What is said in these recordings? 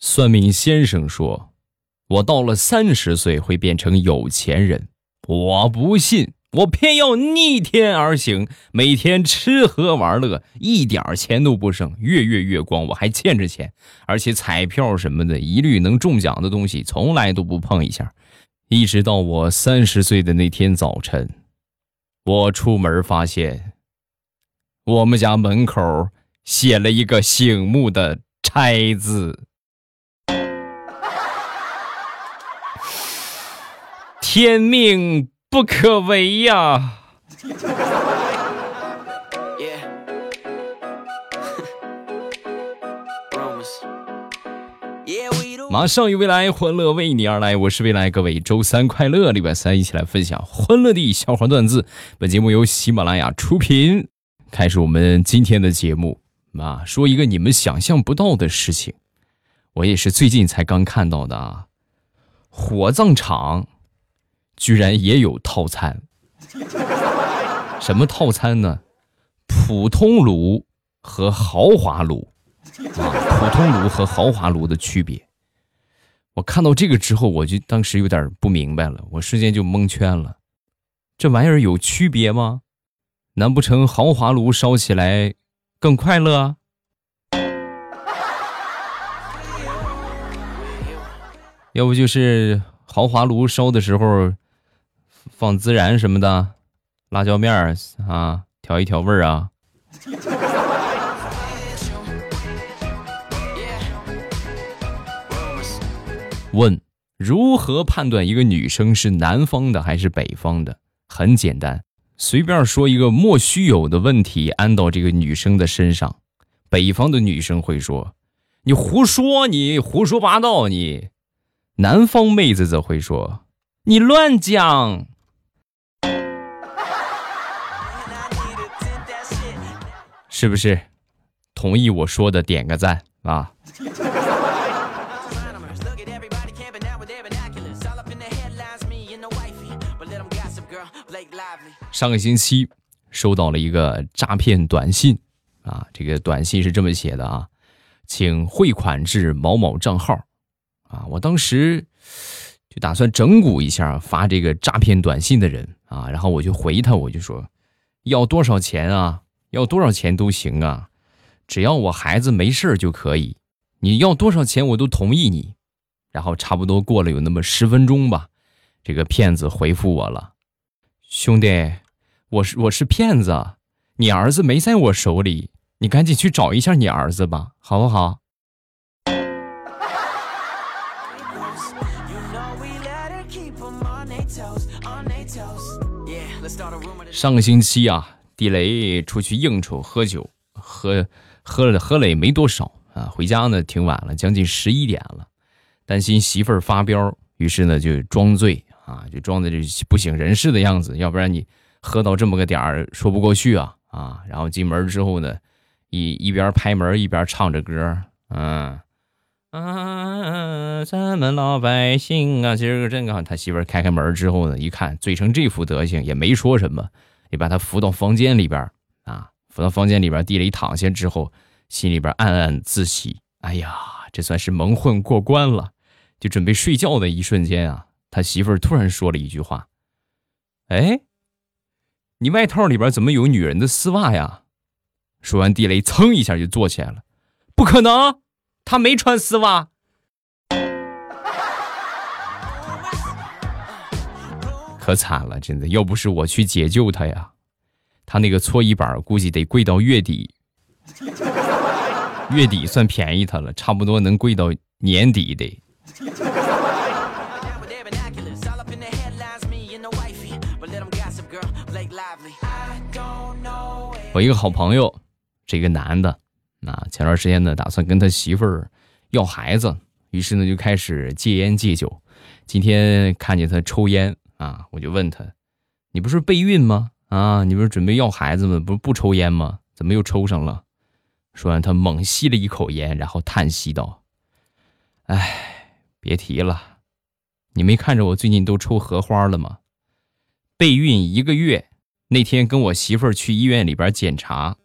算命先生说，我到了三十岁会变成有钱人。我不信，我偏要逆天而行，每天吃喝玩乐，一点钱都不剩，月月月光，我还欠着钱，而且彩票什么的，一律能中奖的东西，从来都不碰一下。一直到我三十岁的那天早晨，我出门发现，我们家门口写了一个醒目的“拆”字，天命不可违呀！马上有未来，欢乐为你而来。我是未来，各位周三快乐，礼拜三一起来分享欢乐的笑话段子。本节目由喜马拉雅出品。开始我们今天的节目啊，说一个你们想象不到的事情。我也是最近才刚看到的啊，火葬场居然也有套餐。什么套餐呢？普通炉和豪华炉啊，普通炉和豪华炉的区别。我看到这个之后，我就当时有点不明白了，我瞬间就蒙圈了。这玩意儿有区别吗？难不成豪华炉烧起来更快乐？要不就是豪华炉烧的时候放孜然什么的，辣椒面儿啊，调一调味儿啊？问：如何判断一个女生是南方的还是北方的？很简单，随便说一个莫须有的问题安到这个女生的身上，北方的女生会说：“你胡说，你胡说八道，你。”南方妹子则会说：“你乱讲。”是不是？同意我说的点个赞啊！上个星期收到了一个诈骗短信，啊，这个短信是这么写的啊，请汇款至某某账号，啊，我当时就打算整蛊一下发这个诈骗短信的人啊，然后我就回他，我就说要多少钱啊？要多少钱都行啊，只要我孩子没事就可以，你要多少钱我都同意你。然后差不多过了有那么十分钟吧，这个骗子回复我了，兄弟。我是我是骗子，你儿子没在我手里，你赶紧去找一下你儿子吧，好不好？上个星期啊，地雷出去应酬喝酒，喝喝了喝了也没多少啊，回家呢挺晚了，将近十一点了，担心媳妇儿发飙，于是呢就装醉啊，就装的这不省人事的样子，要不然你。喝到这么个点儿，说不过去啊啊！然后进门之后呢，一一边拍门一边唱着歌，嗯啊，咱们老百姓啊，今儿个真好。他媳妇开开门之后呢，一看醉成这副德行，也没说什么，你把他扶到房间里边啊，扶到房间里边，地里躺下之后，心里边暗暗自喜，哎呀，这算是蒙混过关了。就准备睡觉的一瞬间啊，他媳妇突然说了一句话，哎。你外套里边怎么有女人的丝袜呀？说完，地雷噌一下就坐起来了。不可能，他没穿丝袜。可惨了，真的，要不是我去解救他呀，他那个搓衣板估计得跪到月底。月底算便宜他了，差不多能跪到年底得。我一个好朋友，这个男的，啊，前段时间呢，打算跟他媳妇儿要孩子，于是呢就开始戒烟戒酒。今天看见他抽烟啊我就问他你不是备孕吗？啊你不是准备要孩子吗？不是不抽烟吗？怎么又抽上了？说完他猛吸了一口烟然后叹息道哎别提了你没看着我最近都抽荷花了吗？备孕一个月那天跟我媳妇儿去医院里边检查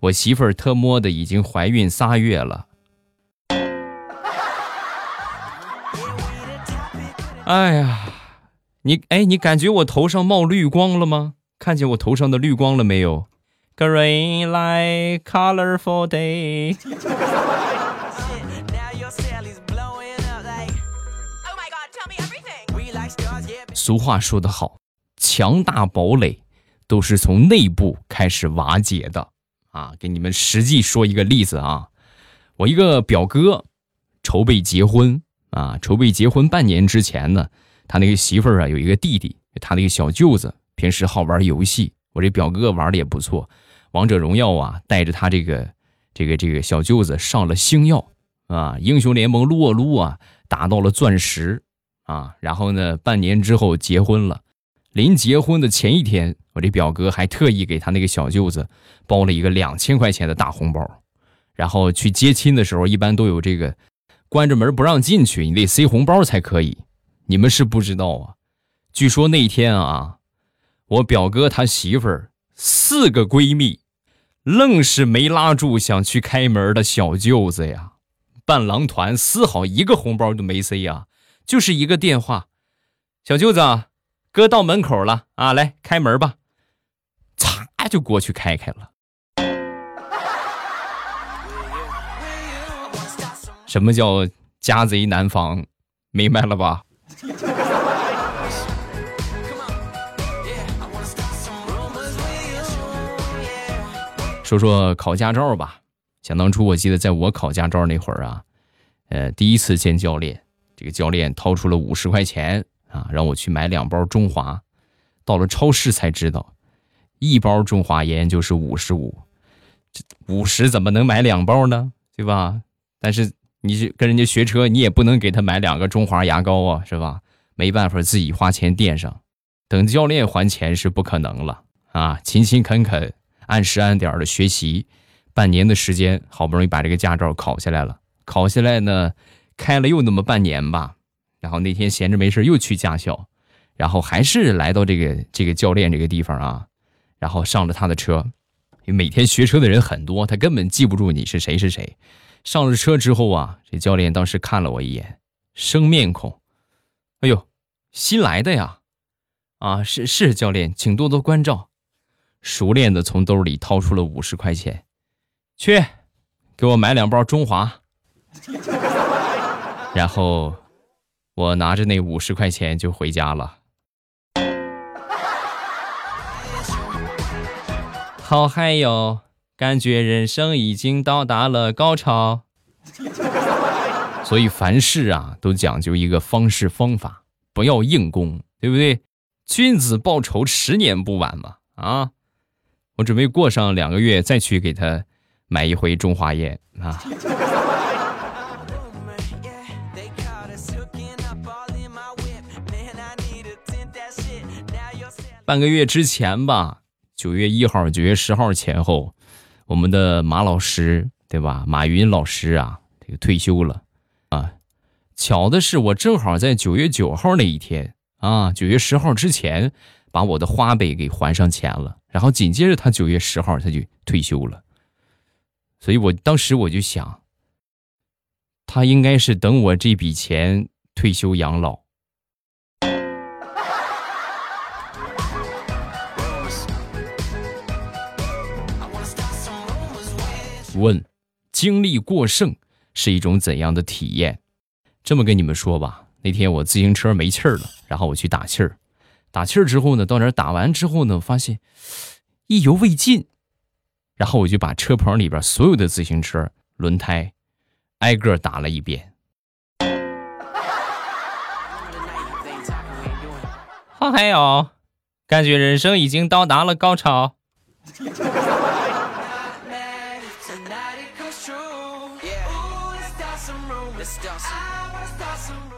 我媳妇儿特么的已经怀孕仨月了。哎呀你哎，你感觉我头上冒绿光了吗？看见我头上的绿光了没有？Green light, colorful day。俗话说得好，强大堡垒都是从内部开始瓦解的啊！给你们实际说一个例子啊，我一个表哥筹备结婚啊，筹备结婚半年之前呢，他那个媳妇儿啊有一个弟弟，他那个小舅子平时好玩游戏，我这表哥玩的也不错，王者荣耀啊，带着他这个这个这个小舅子上了星耀啊，英雄联盟撸啊撸啊，打到了钻石。啊，然后呢，半年之后结婚了。临结婚的前一天，我这表哥还特意给他那个小舅子包了一个两千块钱的大红包。然后去接亲的时候，一般都有这个关着门不让进去，你得塞红包才可以。你们是不知道啊，据说那天啊，我表哥他媳妇儿四个闺蜜，愣是没拉住想去开门的小舅子呀，伴郎团丝毫一个红包都没塞呀。就是一个电话，小舅子，哥到门口了啊，来开门吧，嚓就过去开开了。什么叫家贼难防？明白了吧？说说考驾照吧。想当初，我记得在我考驾照那会儿啊，呃，第一次见教练。这个教练掏出了五十块钱啊，让我去买两包中华。到了超市才知道，一包中华烟就是五十五，这五十怎么能买两包呢？对吧？但是你是跟人家学车，你也不能给他买两个中华牙膏啊，是吧？没办法，自己花钱垫上。等教练还钱是不可能了啊！勤勤恳恳、按时按点的学习，半年的时间，好不容易把这个驾照考下来了。考下来呢？开了又那么半年吧，然后那天闲着没事又去驾校，然后还是来到这个这个教练这个地方啊，然后上了他的车，因为每天学车的人很多，他根本记不住你是谁是谁。上了车之后啊，这教练当时看了我一眼，生面孔，哎呦，新来的呀，啊是是教练，请多多关照。熟练的从兜里掏出了五十块钱，去，给我买两包中华。然后，我拿着那五十块钱就回家了。好嗨哟，感觉人生已经到达了高潮。所以凡事啊，都讲究一个方式方法，不要硬攻，对不对？君子报仇，十年不晚嘛。啊，我准备过上两个月再去给他买一回中华烟啊。半个月之前吧，九月一号、九月十号前后，我们的马老师，对吧？马云老师啊，这个退休了啊。巧的是，我正好在九月九号那一天啊，九月十号之前把我的花呗给还上钱了，然后紧接着他九月十号他就退休了。所以我当时我就想，他应该是等我这笔钱退休养老。问，精力过剩是一种怎样的体验？这么跟你们说吧，那天我自行车没气儿了，然后我去打气儿，打气儿之后呢，到那儿打完之后呢，发现意犹未尽，然后我就把车棚里边所有的自行车轮胎挨个打了一遍。好嗨哟，感觉人生已经到达了高潮。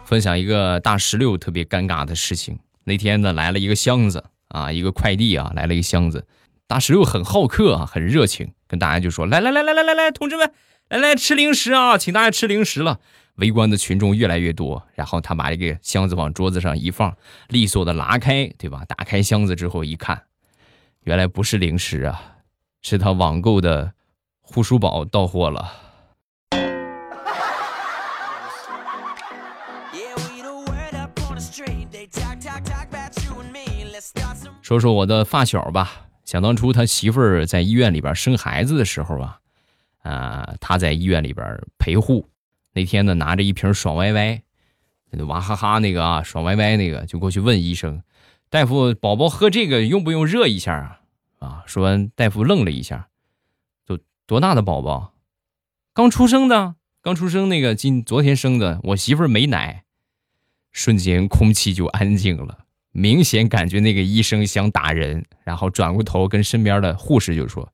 分享一个大石榴特别尴尬的事情。那天呢，来了一个箱子啊，一个快递啊，来了一个箱子。大石榴很好客啊，很热情，跟大家就说：“来来来来来来来，同志们，来来吃零食啊，请大家吃零食了。”围观的群众越来越多，然后他把这个箱子往桌子上一放，利索的拿开，对吧？打开箱子之后一看，原来不是零食啊，是他网购的护舒宝到货了。说说我的发小吧。想当初他媳妇儿在医院里边生孩子的时候啊，啊，他在医院里边陪护。那天呢，拿着一瓶爽歪歪，娃哈哈那个啊，爽歪歪那个，就过去问医生：“大夫，宝宝喝这个用不用热一下啊？”啊，说完，大夫愣了一下：“就多大的宝宝？刚出生的，刚出生那个，今昨天生的。我媳妇儿没奶。”瞬间空气就安静了。明显感觉那个医生想打人，然后转过头跟身边的护士就说：“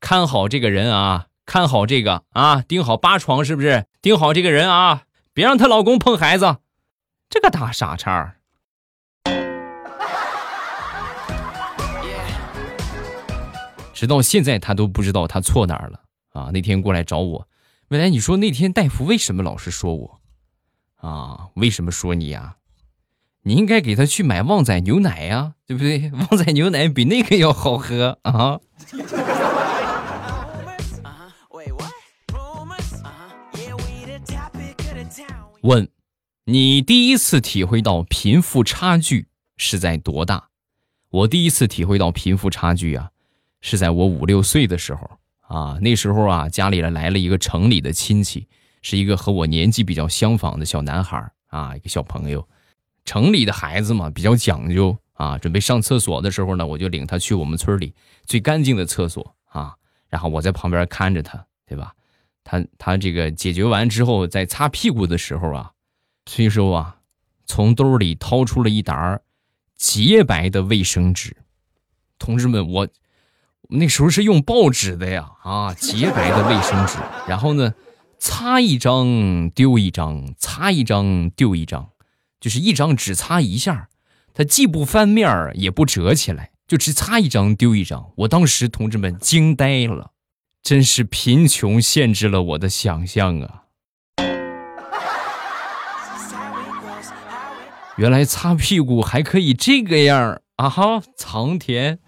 看好这个人啊，看好这个啊，盯好八床是不是？盯好这个人啊，别让她老公碰孩子。”这个大傻叉，直到现在他都不知道他错哪儿了啊！那天过来找我，未来你说那天大夫为什么老是说我啊？为什么说你呀？你应该给他去买旺仔牛奶呀，对不对？旺仔牛奶比那个要好喝啊！问，你第一次体会到贫富差距是在多大？我第一次体会到贫富差距啊，是在我五六岁的时候啊。那时候啊，家里来了一个城里的亲戚，是一个和我年纪比较相仿的小男孩啊，一个小朋友。城里的孩子嘛，比较讲究啊。准备上厕所的时候呢，我就领他去我们村里最干净的厕所啊。然后我在旁边看着他，对吧？他他这个解决完之后，在擦屁股的时候啊，崔叔啊，从兜里掏出了一沓洁白的卫生纸。同志们，我那时候是用报纸的呀啊，洁白的卫生纸。然后呢，擦一张丢一张，擦一张丢一张。就是一张只擦一下，它既不翻面儿也不折起来，就只擦一张丢一张。我当时同志们惊呆了，真是贫穷限制了我的想象啊！原来擦屁股还可以这个样儿啊！哈，藏田。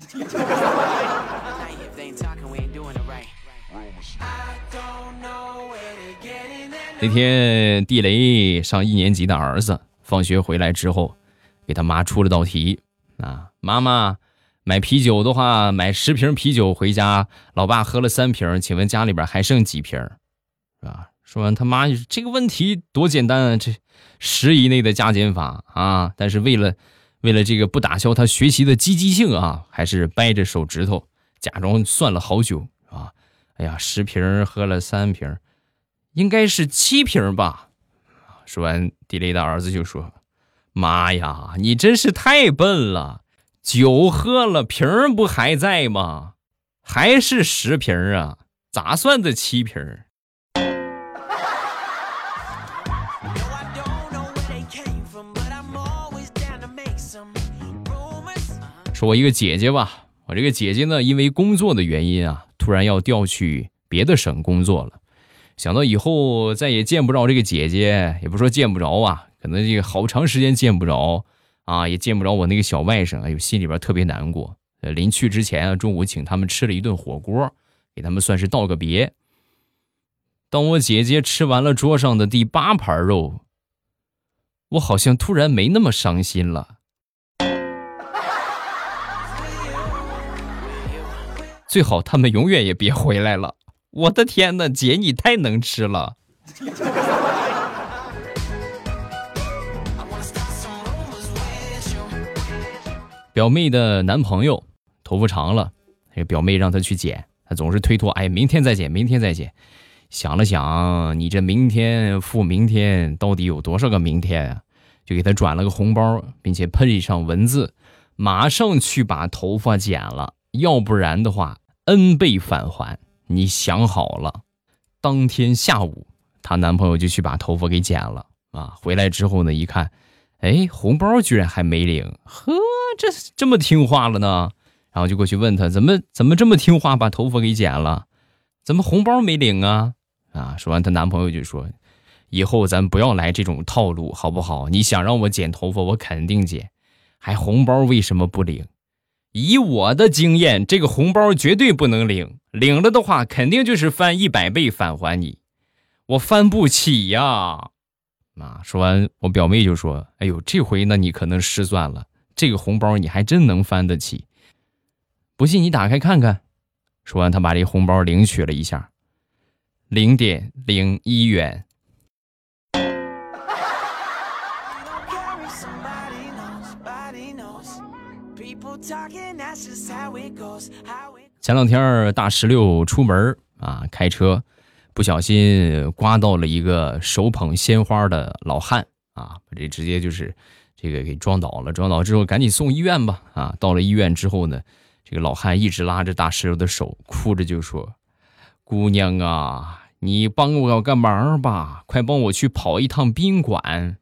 那天地雷上一年级的儿子。放学回来之后，给他妈出了道题啊，妈妈买啤酒的话，买十瓶啤酒回家，老爸喝了三瓶，请问家里边还剩几瓶？是吧？说完，他妈这个问题多简单啊，这十以内的加减法啊。但是为了为了这个不打消他学习的积极性啊，还是掰着手指头假装算了好久啊。哎呀，十瓶喝了三瓶，应该是七瓶吧。说完，地雷的儿子就说：“妈呀，你真是太笨了！酒喝了，瓶儿不还在吗？还是十瓶啊？咋算的七瓶？”说，我一个姐姐吧，我这个姐姐呢，因为工作的原因啊，突然要调去别的省工作了。想到以后再也见不着这个姐姐，也不说见不着啊，可能这个好长时间见不着啊，也见不着我那个小外甥，哎呦，心里边特别难过。呃，临去之前啊，中午请他们吃了一顿火锅，给他们算是道个别。当我姐姐吃完了桌上的第八盘肉，我好像突然没那么伤心了。最好他们永远也别回来了。我的天哪，姐你太能吃了！表妹的男朋友头发长了，这表妹让他去剪，他总是推脱，哎，明天再剪，明天再剪。想了想，你这明天复明天到底有多少个明天啊？就给他转了个红包，并且配上文字：马上去把头发剪了，要不然的话，n 倍返还。你想好了，当天下午，她男朋友就去把头发给剪了啊。回来之后呢，一看，哎，红包居然还没领，呵，这这么听话了呢。然后就过去问他，怎么怎么这么听话，把头发给剪了，怎么红包没领啊？啊，说完，她男朋友就说，以后咱不要来这种套路，好不好？你想让我剪头发，我肯定剪，还红包为什么不领？以我的经验，这个红包绝对不能领，领了的话，肯定就是翻一百倍返还你，我翻不起呀！啊，说完，我表妹就说：“哎呦，这回呢，你可能失算了，这个红包你还真能翻得起。不信你打开看看。说完，他把这红包领取了一下，零点零一元。前两天大石榴出门啊，开车不小心刮到了一个手捧鲜花的老汉啊，把这直接就是这个给撞倒了。撞倒之后赶紧送医院吧啊！到了医院之后呢，这个老汉一直拉着大石榴的手，哭着就说：“姑娘啊，你帮我个忙吧，快帮我去跑一趟宾馆。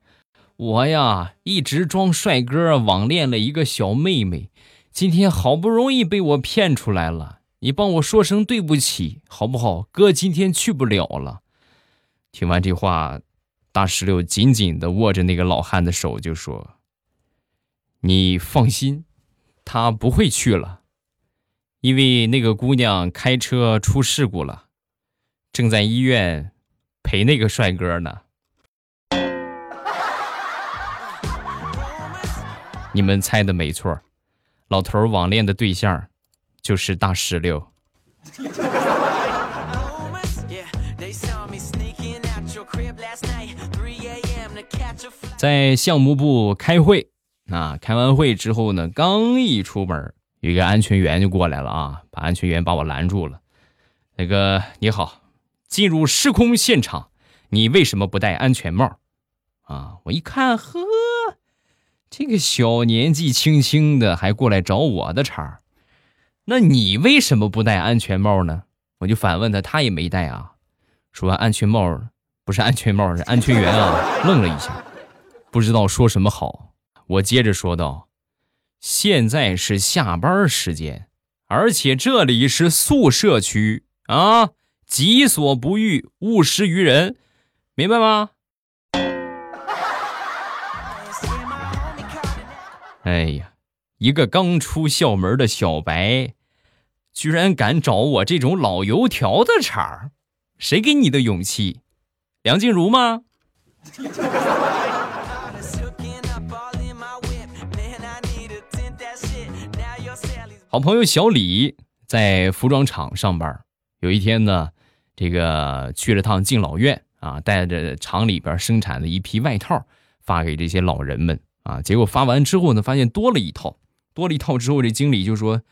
我呀一直装帅哥，网恋了一个小妹妹。”今天好不容易被我骗出来了，你帮我说声对不起，好不好？哥今天去不了了。听完这话，大石榴紧紧的握着那个老汉的手，就说：“你放心，他不会去了，因为那个姑娘开车出事故了，正在医院陪那个帅哥呢。”你们猜的没错。老头网恋的对象就是大石榴。在项目部开会，啊，开完会之后呢，刚一出门，有一个安全员就过来了啊，把安全员把我拦住了。那个你好，进入施工现场，你为什么不戴安全帽？啊，我一看，呵。这个小年纪轻轻的还过来找我的茬儿，那你为什么不戴安全帽呢？我就反问他，他也没戴啊。说完安全帽不是安全帽，是安全员啊，愣了一下，不知道说什么好。我接着说道：“现在是下班时间，而且这里是宿舍区啊，己所不欲，勿施于人，明白吗？”哎呀，一个刚出校门的小白，居然敢找我这种老油条的茬儿，谁给你的勇气？梁静茹吗？好朋友小李在服装厂上班，有一天呢，这个去了趟敬老院啊，带着厂里边生产的一批外套，发给这些老人们。啊！结果发完之后呢，发现多了一套，多了一套之后，这经理就说：“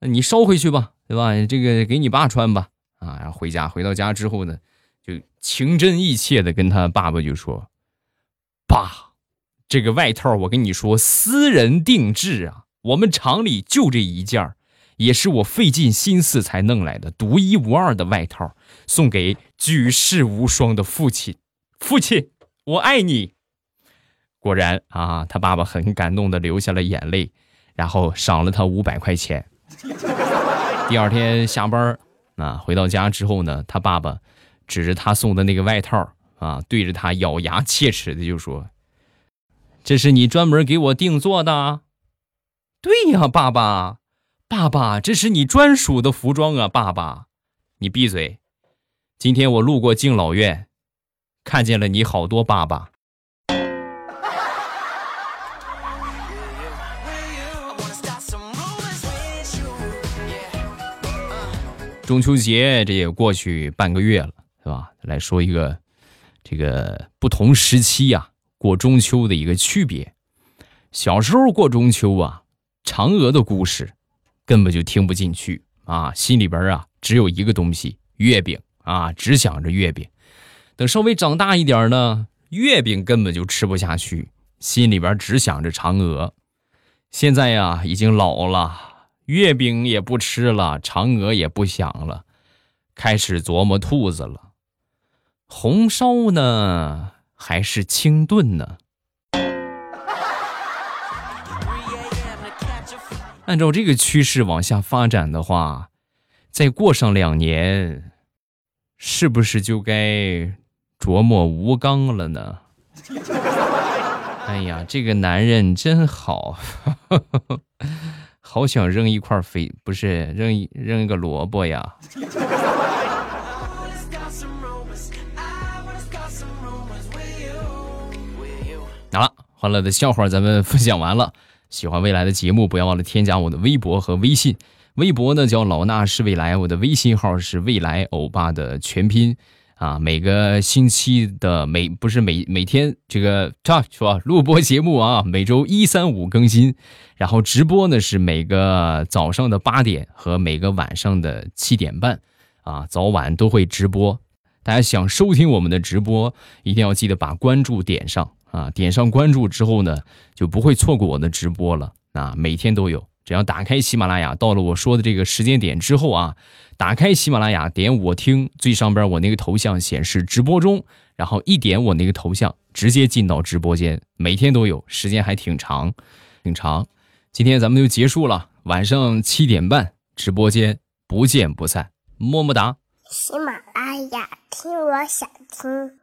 那你捎回去吧，对吧？这个给你爸穿吧。”啊，然后回家，回到家之后呢，就情真意切的跟他爸爸就说：“爸，这个外套我跟你说，私人定制啊，我们厂里就这一件也是我费尽心思才弄来的，独一无二的外套，送给举世无双的父亲。父亲，我爱你。”果然啊，他爸爸很感动的流下了眼泪，然后赏了他五百块钱。第二天下班啊，回到家之后呢，他爸爸指着他送的那个外套啊，对着他咬牙切齿的就说：“这是你专门给我定做的？”“对呀，爸爸，爸爸，这是你专属的服装啊，爸爸。”“你闭嘴！今天我路过敬老院，看见了你好多爸爸。”中秋节这也过去半个月了，是吧？来说一个这个不同时期呀过中秋的一个区别。小时候过中秋啊，嫦娥的故事根本就听不进去啊，心里边啊只有一个东西——月饼啊，只想着月饼。等稍微长大一点呢，月饼根本就吃不下去，心里边只想着嫦娥。现在呀，已经老了。月饼也不吃了，嫦娥也不想了，开始琢磨兔子了。红烧呢，还是清炖呢？按照这个趋势往下发展的话，再过上两年，是不是就该琢磨吴刚了呢？哎呀，这个男人真好。好想扔一块肥，不是扔一扔一个萝卜呀！好了，欢乐的笑话咱们分享完了。喜欢未来的节目，不要忘了添加我的微博和微信。微博呢叫老衲是未来，我的微信号是未来欧巴的全拼。啊，每个星期的每不是每每天这个这说录播节目啊，每周一三五更新，然后直播呢是每个早上的八点和每个晚上的七点半，啊，早晚都会直播。大家想收听我们的直播，一定要记得把关注点上啊，点上关注之后呢，就不会错过我的直播了啊，每天都有。只要打开喜马拉雅，到了我说的这个时间点之后啊，打开喜马拉雅，点我听，最上边我那个头像显示直播中，然后一点我那个头像，直接进到直播间，每天都有，时间还挺长，挺长。今天咱们就结束了，晚上七点半直播间不见不散，么么哒。喜马拉雅听，我想听。